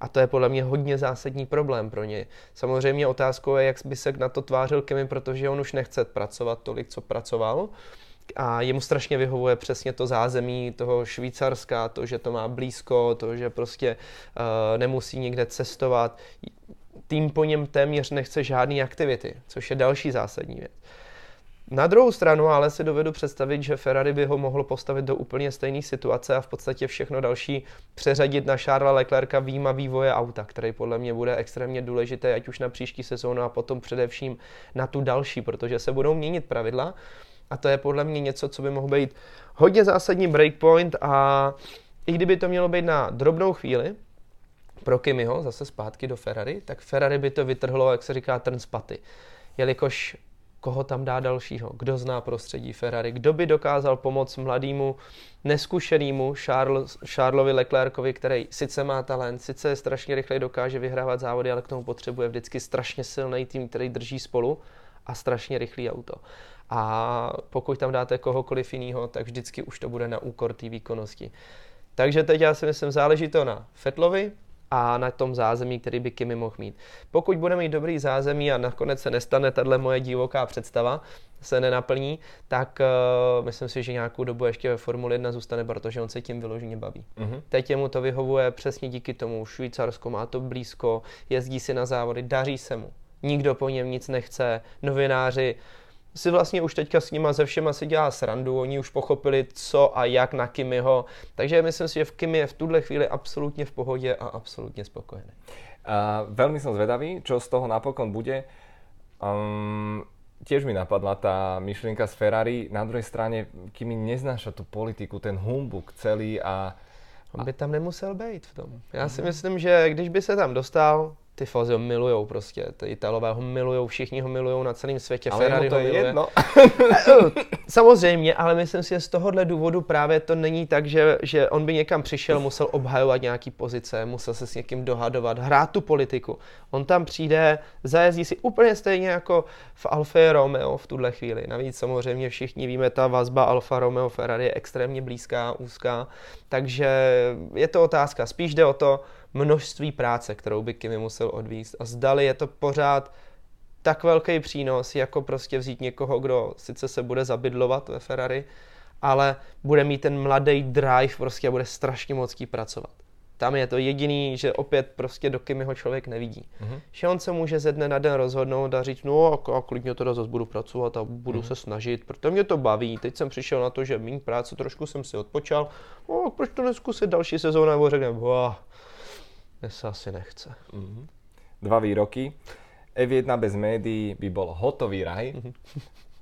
Speaker 2: A to je podle mě hodně zásadní problém pro ně. Samozřejmě otázkou je, jak by se na to tvářil Kimi, protože on už nechce pracovat tolik, co pracoval a jemu strašně vyhovuje přesně to zázemí toho Švýcarska, to, že to má blízko, to, že prostě uh, nemusí někde cestovat. Tým po něm téměř nechce žádné aktivity, což je další zásadní věc. Na druhou stranu ale si dovedu představit, že Ferrari by ho mohlo postavit do úplně stejné situace a v podstatě všechno další přeřadit na Charlesa Leclerca výjima vývoje auta, který podle mě bude extrémně důležitý, ať už na příští sezónu a potom především na tu další, protože se budou měnit pravidla a to je podle mě něco, co by mohlo být hodně zásadní breakpoint a i kdyby to mělo být na drobnou chvíli, pro Kimiho, zase zpátky do Ferrari, tak Ferrari by to vytrhlo, jak se říká, trn z paty. Jelikož koho tam dá dalšího, kdo zná prostředí Ferrari, kdo by dokázal pomoct mladému, neskušenému Charles, Charlesovi Leclercovi, který sice má talent, sice je strašně rychle dokáže vyhrávat závody, ale k tomu potřebuje vždycky strašně silný tým, který drží spolu a strašně rychlý auto. A pokud tam dáte kohokoliv jiného, tak vždycky už to bude na úkor té výkonnosti. Takže teď já si myslím, záleží to na Fetlovi a na tom zázemí, který by Kimi mohl mít. Pokud bude mít dobrý zázemí a nakonec se nestane tahle moje divoká představa, se nenaplní, tak uh, myslím si, že nějakou dobu ještě ve Formuli 1 zůstane, protože on se tím vyloženě baví. Uh-huh. Teď mu to vyhovuje přesně díky tomu. Švýcarsko má to blízko, jezdí si na závody, daří se mu. Nikdo po něm nic nechce, novináři si vlastně už teďka s nima ze všema si dělá srandu, oni už pochopili co a jak na Kimiho, takže myslím si, že v Kimi je v tuhle chvíli absolutně v pohodě a absolutně spokojený.
Speaker 1: Uh, veľmi som zvedavý, čo z toho napokon bude. Um, tiež mi napadla tá myšlienka z Ferrari. Na druhej strane, Kimi neznáša tú politiku, ten humbuk celý a...
Speaker 2: On by tam nemusel být v tom. Já si myslím, že když by se tam dostal, ty Fazio milujou prostě, ty Italové ho milujou, všichni ho milujou na celém světě,
Speaker 1: ale
Speaker 2: Ferrari
Speaker 1: to
Speaker 2: ho
Speaker 1: je
Speaker 2: miluje.
Speaker 1: jedno.
Speaker 2: Samozřejmě, ale myslím si, že z tohohle důvodu právě to není tak, že, že on by někam přišel, musel obhajovat nějaký pozice, musel se s někým dohadovat, hrát tu politiku. On tam přijde, zajezdí si úplně stejně jako v Alfa Romeo v tuhle chvíli. Navíc samozřejmě všichni víme, ta vazba Alfa Romeo Ferrari je extrémně blízká, úzká, takže je to otázka. Spíš jde o to, množství práce, kterou by Kimi musel odvíst a zdali je to pořád tak velký přínos, jako prostě vzít někoho, kdo sice se bude zabydlovat ve Ferrari, ale bude mít ten mladý drive prostě a bude strašně moc pracovat. Tam je to jediný, že opět prostě do Kimiho člověk nevidí. Mm-hmm. Že on se může ze dne na den rozhodnout a říct, no a, a klidně teda zase budu pracovat a budu mm-hmm. se snažit, protože mě to baví. Teď jsem přišel na to, že méně práce, trošku jsem si odpočal, no proč to neskusit další sezóna, nebo řekne, mne sa asi nechce. Mm-hmm.
Speaker 1: Dva výroky. F1 bez médií by bol hotový raj. Mm-hmm.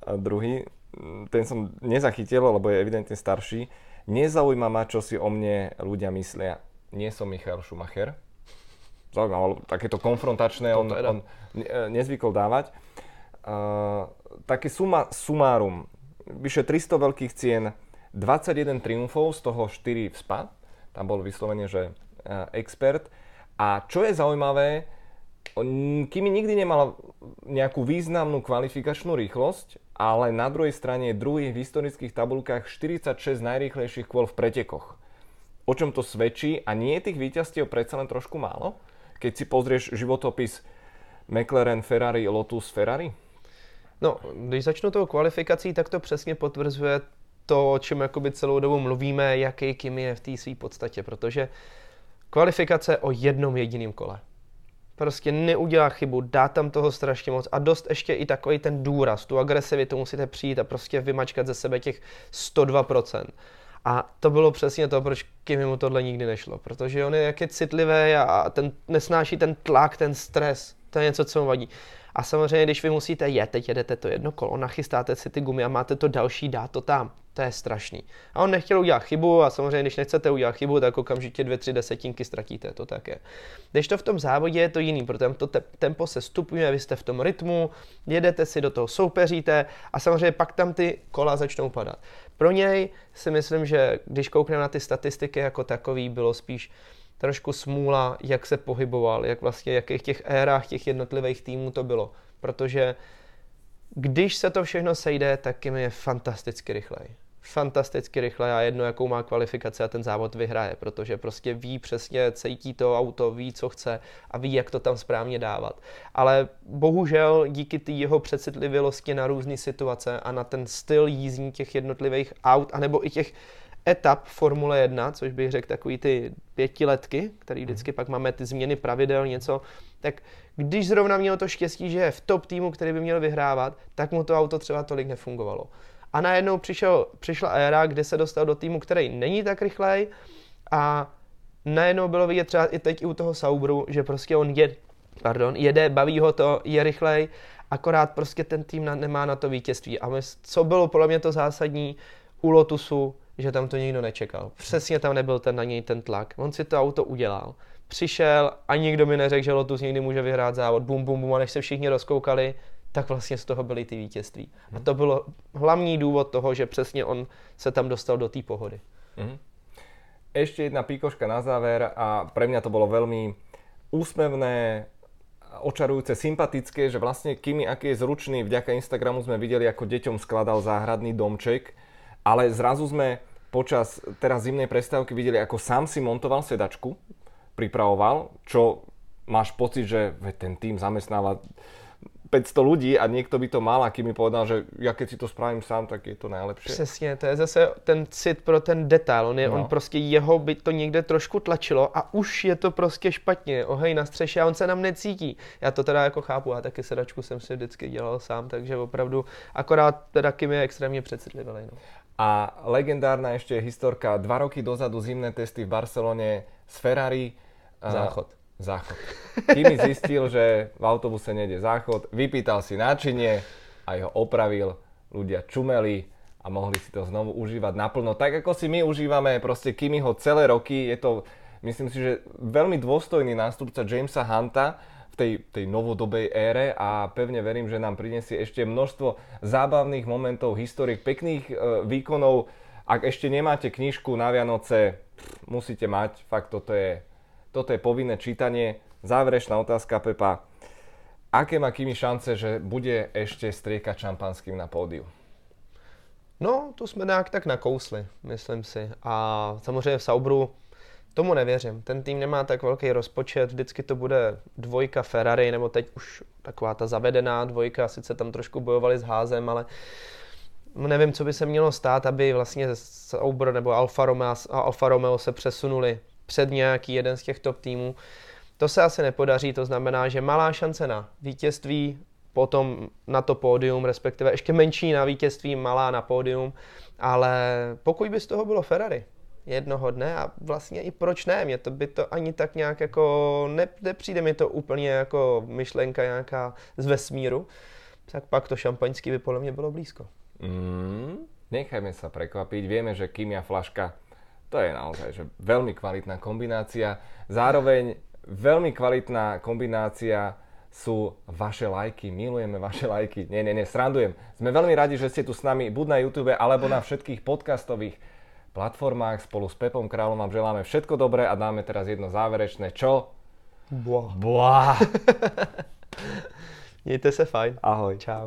Speaker 1: A druhý, ten som nezachytil, lebo je evidentne starší. Nezaujíma ma, čo si o mne ľudia myslia. Nie som Michal Schumacher. Zaujímavé, takéto konfrontačné on, on nezvykol dávať. Uh, také suma, sumárum. Vyše 300 veľkých cien, 21 triumfov, z toho 4 v SPA. Tam bol vyslovene, že uh, expert. A čo je zaujímavé, Kimi nikdy nemal nejakú významnú kvalifikačnú rýchlosť, ale na druhej strane je druhý v historických tabulkách 46 najrýchlejších kôl v pretekoch. O čom to svedčí? A nie je tých víťazstiev predsa len trošku málo? keď si pozrieš životopis McLaren, Ferrari, Lotus, Ferrari?
Speaker 2: No, když začnu tou kvalifikací, tak to přesně potvrzuje to, o čem celou dobu mluvíme, jaký Kimi je v té své podstatě, protože kvalifikace o jednom jediném kole. Prostě neudělá chybu, dá tam toho strašně moc a dost ještě i takový ten důraz, tu agresivitu musíte přijít a prostě vymačkat ze sebe těch 102%. A to bylo přesně to, proč Kimi mu tohle nikdy nešlo, protože on je jak je citlivý a ten, nesnáší ten tlak, ten stres, to je něco, co mu vadí. A samozřejmě, když vy musíte jet, teď jedete to jedno kolo, nachystáte si ty gumy a máte to další, dá to tam. To je strašný. A on nechtěl udělat chybu a samozřejmě, když nechcete udělat chybu, tak okamžitě dvě, tři desetinky ztratíte, to tak je. Když to v tom závodě je to jiný, protože to te- tempo se stupňuje, vy jste v tom rytmu, jedete si do toho, soupeříte a samozřejmě pak tam ty kola začnou padat. Pro něj si myslím, že když koukneme na ty statistiky jako takový, bylo spíš trošku smůla, jak se pohyboval, jak vlastně, jakých těch érách těch jednotlivých týmů to bylo. Protože když se to všechno sejde, tak Kim je fantasticky rychlej. Fantasticky rychle a jedno, jakou má kvalifikaci a ten závod vyhraje, protože prostě ví přesně, cítí to auto, ví, co chce a ví, jak to tam správně dávat. Ale bohužel díky té jeho přecitlivělosti na různé situace a na ten styl jízdní těch jednotlivých aut, anebo i těch etap Formule 1, což bych řekl takový ty pětiletky, který vždycky pak máme ty změny pravidel, něco, tak když zrovna měl to štěstí, že je v top týmu, který by měl vyhrávat, tak mu to auto třeba tolik nefungovalo. A najednou přišel, přišla éra, kde se dostal do týmu, který není tak rychlej a najednou bylo vidět třeba i teď i u toho Saubru, že prostě on je, pardon, jede, baví ho to, je rychlej, akorát prostě ten tým na, nemá na to vítězství. A my, co bylo podle mě to zásadní u Lotusu, že tam to nikdo nečekal. Přesně tam nebyl ten na něj ten tlak. On si to auto udělal. Přišel a nikdo mi neřekl, že Lotus někdy může vyhrát závod. Bum, bum, bum. A než se všichni rozkoukali, tak vlastně z toho byly ty vítězství. A to bylo hlavní důvod toho, že přesně on se tam dostal do té pohody. Mm-hmm.
Speaker 1: Ešte jedna píkoška na záver a pre mňa to bolo veľmi úsmevné, očarujúce, sympatické, že vlastne Kimi, aký je zručný, vďaka Instagramu sme videli, ako deťom skladal záhradný domček, ale zrazu sme počas teraz zimnej prestávky videli, ako sám si montoval sedačku, pripravoval, čo máš pocit, že ten tým zamestnáva 500 lidí a někdo by to mal a mi povedal, že ja keď si to spravím sám, tak je to nejlepší.
Speaker 2: Přesně, to je zase ten cit pro ten detail. On, je, no. on prostě jeho by to někde trošku tlačilo a už je to prostě špatně. Ohej na střeše a on se nám necítí. Já to teda jako chápu, já taky sedačku jsem si vždycky dělal sám, takže opravdu akorát teda Kim je extrémně přecitlivý. No.
Speaker 1: A legendárna ešte historka, dva roky dozadu zimné testy v Barcelone s Ferrari.
Speaker 2: Záchod.
Speaker 1: Záchod. Kimi zistil, že v autobuse nejde záchod, vypýtal si náčinie a ho opravil. Ľudia čumeli a mohli si to znovu užívať naplno. Tak ako si my užívame proste Kimiho celé roky, je to myslím si, že veľmi dôstojný nástupca Jamesa Hunta, tej, tej novodobej ére a pevne verím, že nám prinesie ešte množstvo zábavných momentov, historik, pekných e, výkonov. Ak ešte nemáte knižku na Vianoce, musíte mať, fakt toto je, toto je povinné čítanie. Záverečná otázka, Pepa. Aké má Kimi šance, že bude ešte striekať šampanským na pódiu?
Speaker 2: No, tu jsme nějak tak nakousli, myslím si. A samozřejmě v Saubru Tomu nevěřím. Ten tým nemá tak velký rozpočet, vždycky to bude dvojka Ferrari, nebo teď už taková ta zavedená dvojka, sice tam trošku bojovali s házem, ale nevím, co by se mělo stát, aby vlastně Sauber nebo Alfa Romeo, Alfa Romeo se přesunuli před nějaký jeden z těch top týmů. To se asi nepodaří, to znamená, že malá šance na vítězství, potom na to pódium, respektive ještě menší na vítězství, malá na pódium, ale pokud by z toho bylo Ferrari, jednoho dne a vlastně i proč ne, mě to by to ani tak nějak jako, ne, nepřijde mi to úplně jako myšlenka nějaká z vesmíru, tak pak to šampaňský by podle mě bylo blízko.
Speaker 1: Mm, nechajme sa prekvapiť, vieme, že Kimia Flaška to je naozaj že veľmi kvalitná kombinácia. Zároveň veľmi kvalitná kombinácia sú vaše lajky. Milujeme vaše lajky. Nie, nie, nie, srandujem. Sme veľmi radi, že ste tu s nami buď na YouTube alebo na všetkých podcastových platformách. Spolu s Pepom Kráľom vám želáme všetko dobré a dáme teraz jedno záverečné. Čo?
Speaker 2: Boah.
Speaker 1: Boah.
Speaker 2: Mějte se fajn.
Speaker 1: Ahoj.
Speaker 2: Čau.